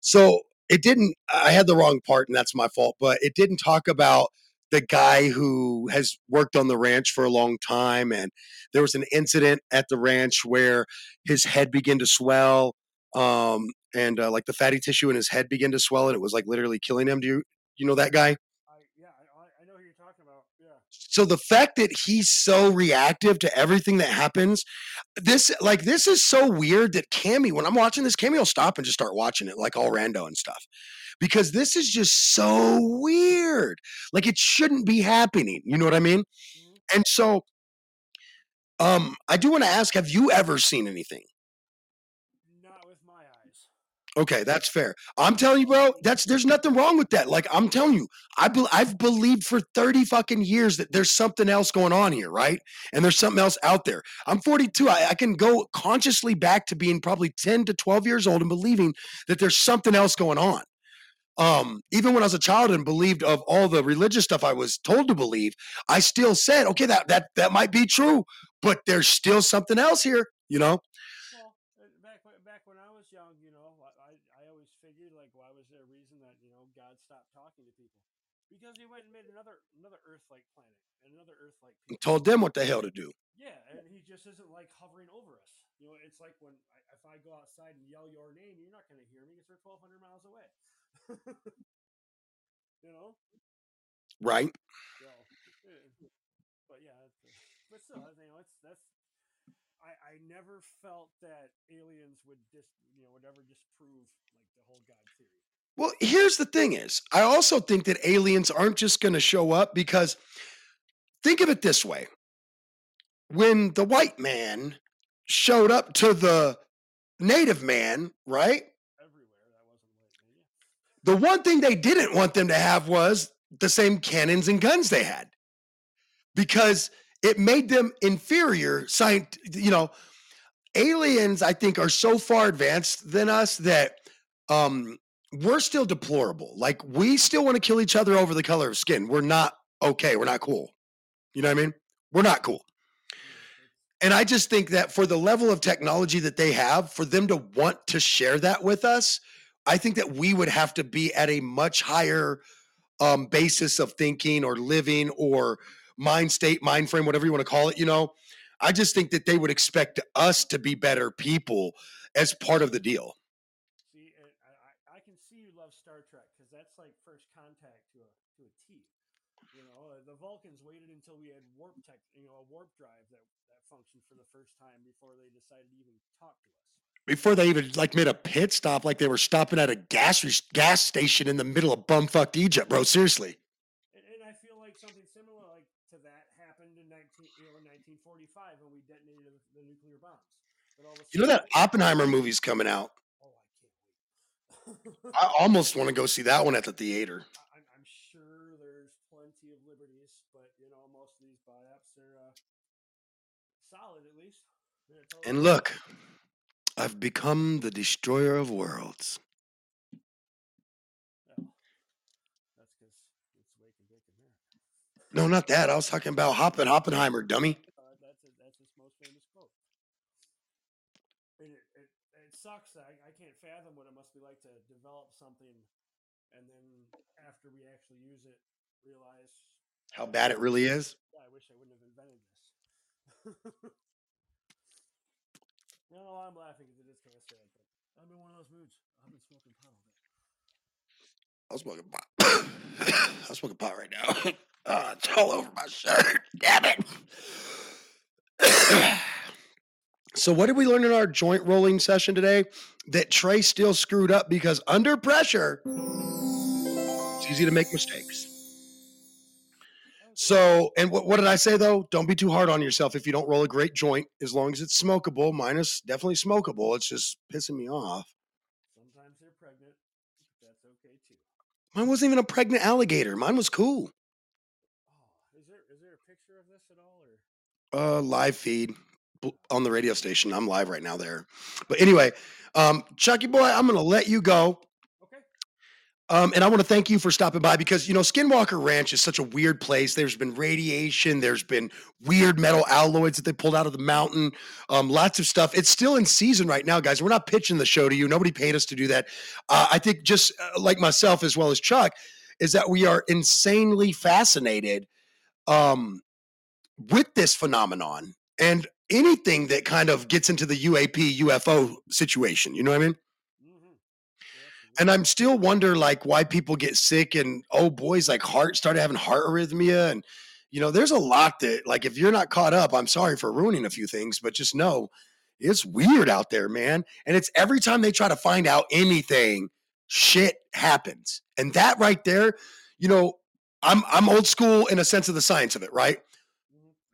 E: So it didn't. I had the wrong part, and that's my fault. But it didn't talk about the guy who has worked on the ranch for a long time, and there was an incident at the ranch where his head began to swell, um, and uh, like the fatty tissue in his head began to swell, and it was like literally killing him. Do you you know that guy?
F: I yeah, I, I- I know who you're talking about. Yeah.
E: So the fact that he's so reactive to everything that happens this like this is so weird that Cammy when I'm watching this Cammy will stop and just start watching it like all rando and stuff. Because this is just so weird. Like it shouldn't be happening you know what I mean?
F: Mhm.
E: and so um I do want to ask have you ever seen anything
F: Not with my eyes.
E: Okay, that's fair. I'm telling you, bro, that's there's nothing wrong with that. Like I'm telling you, I be, I've believed for 30 fucking years that there's something else going on here, right? And there's something else out there. I'm 42. I, I can go consciously back to being probably 10 to 12 years old and believing that there's something else going on. Um, even when I was a child and believed of all the religious stuff I was told to believe, I still said, okay, that that that might be true, but there's still something else here, you know?
F: Well, uh, back when- back when I was young, you know, I I I always figured like, why was there a reason that you know God stopped talking to people? Because he went and made another another Earth-like planet and another Earth-like people.
E: Told them what the hell to do.
F: Yeah, and he just isn't like hovering over us. You know, it's like when I, if I go outside and yell your name, you're not going to hear me because we're 1,200 miles away. [laughs] you know.
E: Right?
F: So, eh, but yeah, uh, but still, you know, it's that's. I, I never felt that aliens would dis, you know, would ever disprove like the whole God theory.
E: Well, here's the thing is, I also think that aliens aren't just going to show up because think of it this way. When the white man showed up to the native man, right?
F: Everywhere that wasn't like yeah.
E: The one thing they didn't want them to have was the same cannons and guns they had. Because it made them inferior scient- you know, aliens I think are so far advanced than us that um we're still deplorable. Like we still want to kill each other over the color of skin. We're not okay. We're not cool. You know what I mean? We're not cool. And I just think that for the level of technology that they have, for them to want to share that with us, I think that we would have to be at a much higher um, basis of thinking or living or mind state, mind frame, whatever you want to call it. You know, I just think that they would expect us to be better people as part of the deal.
F: See, and I, I, I can see you love Star Trek because that's like first contact to a to a T. You know, uh, the Vulcans waited until we had warp tech, you know, a warp drive that that functioned for the first time before they decided to even talk to us.
E: Before they even like made a pit stop, like they were stopping at a gas re- gas station in the middle of bumfucked Egypt, bro. Seriously.
F: And, and I feel like something similar like to that happened in 19, you know, in 1945 when we detonated the, the nuclear bombs. But all of
E: You know that Oppenheimer movie's coming out.
F: Oh, I can't wait. [laughs]
E: I almost want to go see that one at the theater.
F: I- I'm, I'm sure there's plenty of liberties, but you know, most of these biops are uh, solid at least.
E: And look, I've become the destroyer of worlds.
F: Yeah. That's because it's wake and bake in there.
E: No, not that. I was talking about Hoppen Oppenheimer, dummy.
F: Uh, that's a, that's his most famous quote. It, it, it sucks. I, I can't fathom what it must be like to develop something and then after we actually use it, realize
E: How bad it really is.
F: "Yeah, I wish I wouldn't have invented this. no, I'm laughing because it is kind of sad, but I'm in one of those moods. I've been smoking pot all day.
E: I was smoking pot. [coughs] I was smoking pot right now. [coughs] Ah, it's all over my shirt. Damn it. [coughs] so, what did we learn in our joint rolling session today? That Trey still screwed up because under pressure, it's easy to make mistakes. So, and what, what did I say though? Don't be too hard on yourself if you don't roll a great joint, as long as it's smokable. Mine is definitely smokable. It's just pissing me off.
F: Sometimes they're pregnant. That's okay too.
E: Mine wasn't even a pregnant alligator. Mine was cool.
F: Oh, is there is there a picture of this at all, or
E: Uh, live feed on the radio station. I'm live right now there. But anyway, um, Chucky boy, I'm gonna let you go. Um, and I want to thank you for stopping by because you know Skinwalker Ranch is such a weird place. There's been radiation, there's been weird metal alloys that they pulled out of the mountain, um, lots of stuff. It's still in season right now, guys. We're not pitching the show to you. Nobody paid us to do that. Uh, I think just uh, like myself as well as Chuck, is that we are insanely fascinated um, with this phenomenon and anything that kind of gets into the UAP UFO situation. You know what I mean? And I'm still wonder like why people get sick and oh boys like heart started having heart arrhythmia. And you know there's a lot that like if you're not caught up I'm sorry for ruining a few things but just know it's weird out there man. And it's every time they try to find out anything shit happens. And that right there you know I'm I'm old school in a sense of the science of it right?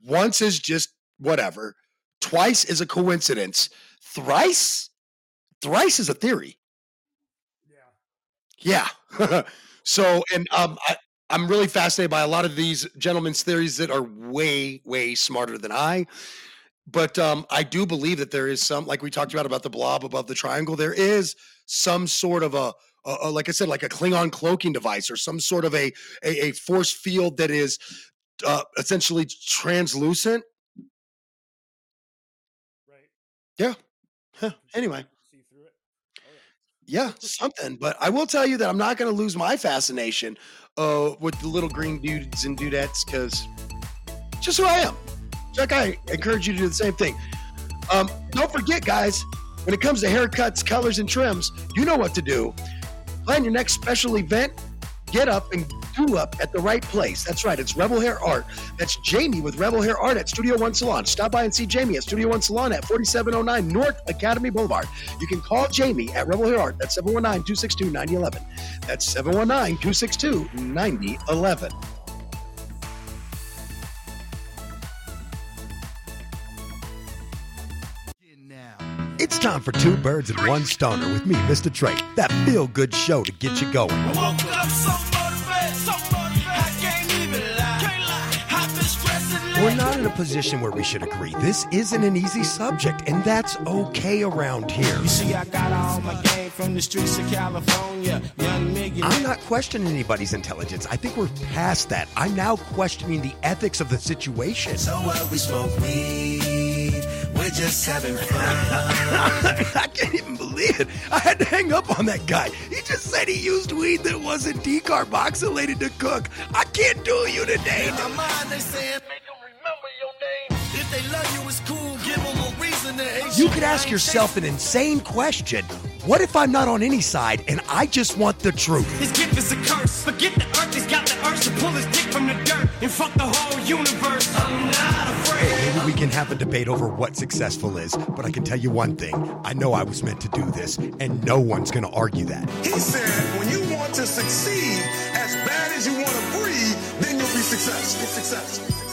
E: Once is just whatever. Twice is a coincidence. Thrice? Thrice is a theory
F: Yeah. [laughs]
E: so, and um, I, I'm really fascinated by a lot of these gentlemen's theories that are way, way smarter than I. But um, I do believe that there is some, like we talked about about the blob above the triangle. There is some sort of a, a, a- like I said, like a Klingon cloaking device or some sort of a a, a force field that is uh, essentially translucent.
F: Right.
E: Yeah. Huh. Anyway.
F: See through it. Oh yeah.
E: something. But I will tell you that I'm not going to lose my fascination uh, with the little green dudes and dudettes because just who I am. Chuck, I encourage you to do the same thing. Um, don't forget, guys, when it comes to haircuts, colors, and trims, you know what to do. Plan your next special event. Get up and do up at the right place. That's right. It's Rebel Hair Art. That's Jamie with Rebel Hair Art at Studio One Salon. Stop by and see Jamie at Studio One Salon at 4709 North Academy Boulevard. You can call Jamie at Rebel Hair Art. That's 719 262 9011. That's 719 262 9011.
A: Time for two birds and one stoner with me, MistaTre. That feel good show to get you going.
B: I woke up so motivated, so motivated. I can't even lie. Can't lie. I've been stressing
A: We're not in a position where we should agree. This isn't an easy subject, and that's okay around here.
G: You see, I got all my game from the streets of California. Young millionaire.
A: I'm not questioning anybody's intelligence. I think we're past that. I'm now questioning the ethics of the situation.
B: So what? We smoke weed. We're just having fun. [laughs]
A: I can't even believe it. I had to hang up on that guy. He just said he used weed that wasn't decarboxylated to cook. I can't do you today.
B: In my mind, they saying, make them remember your name. If they love you, it's cool. Give them a reason to hate
A: You could ask yourself an insane question. What if I'm not on any side and I just want the truth?
C: His gift is a curse. Forget the earth, he's got the urge to pull his dick from the dirt and fuck the whole universe. I'm not afraid.
A: Maybe we can have a debate over what successful is, but I can tell you one thing. I know I was meant to do this, and no one's to argue that.
D: He said, when you want to succeed as bad as you want to breathe, then you'll be successful. Successful.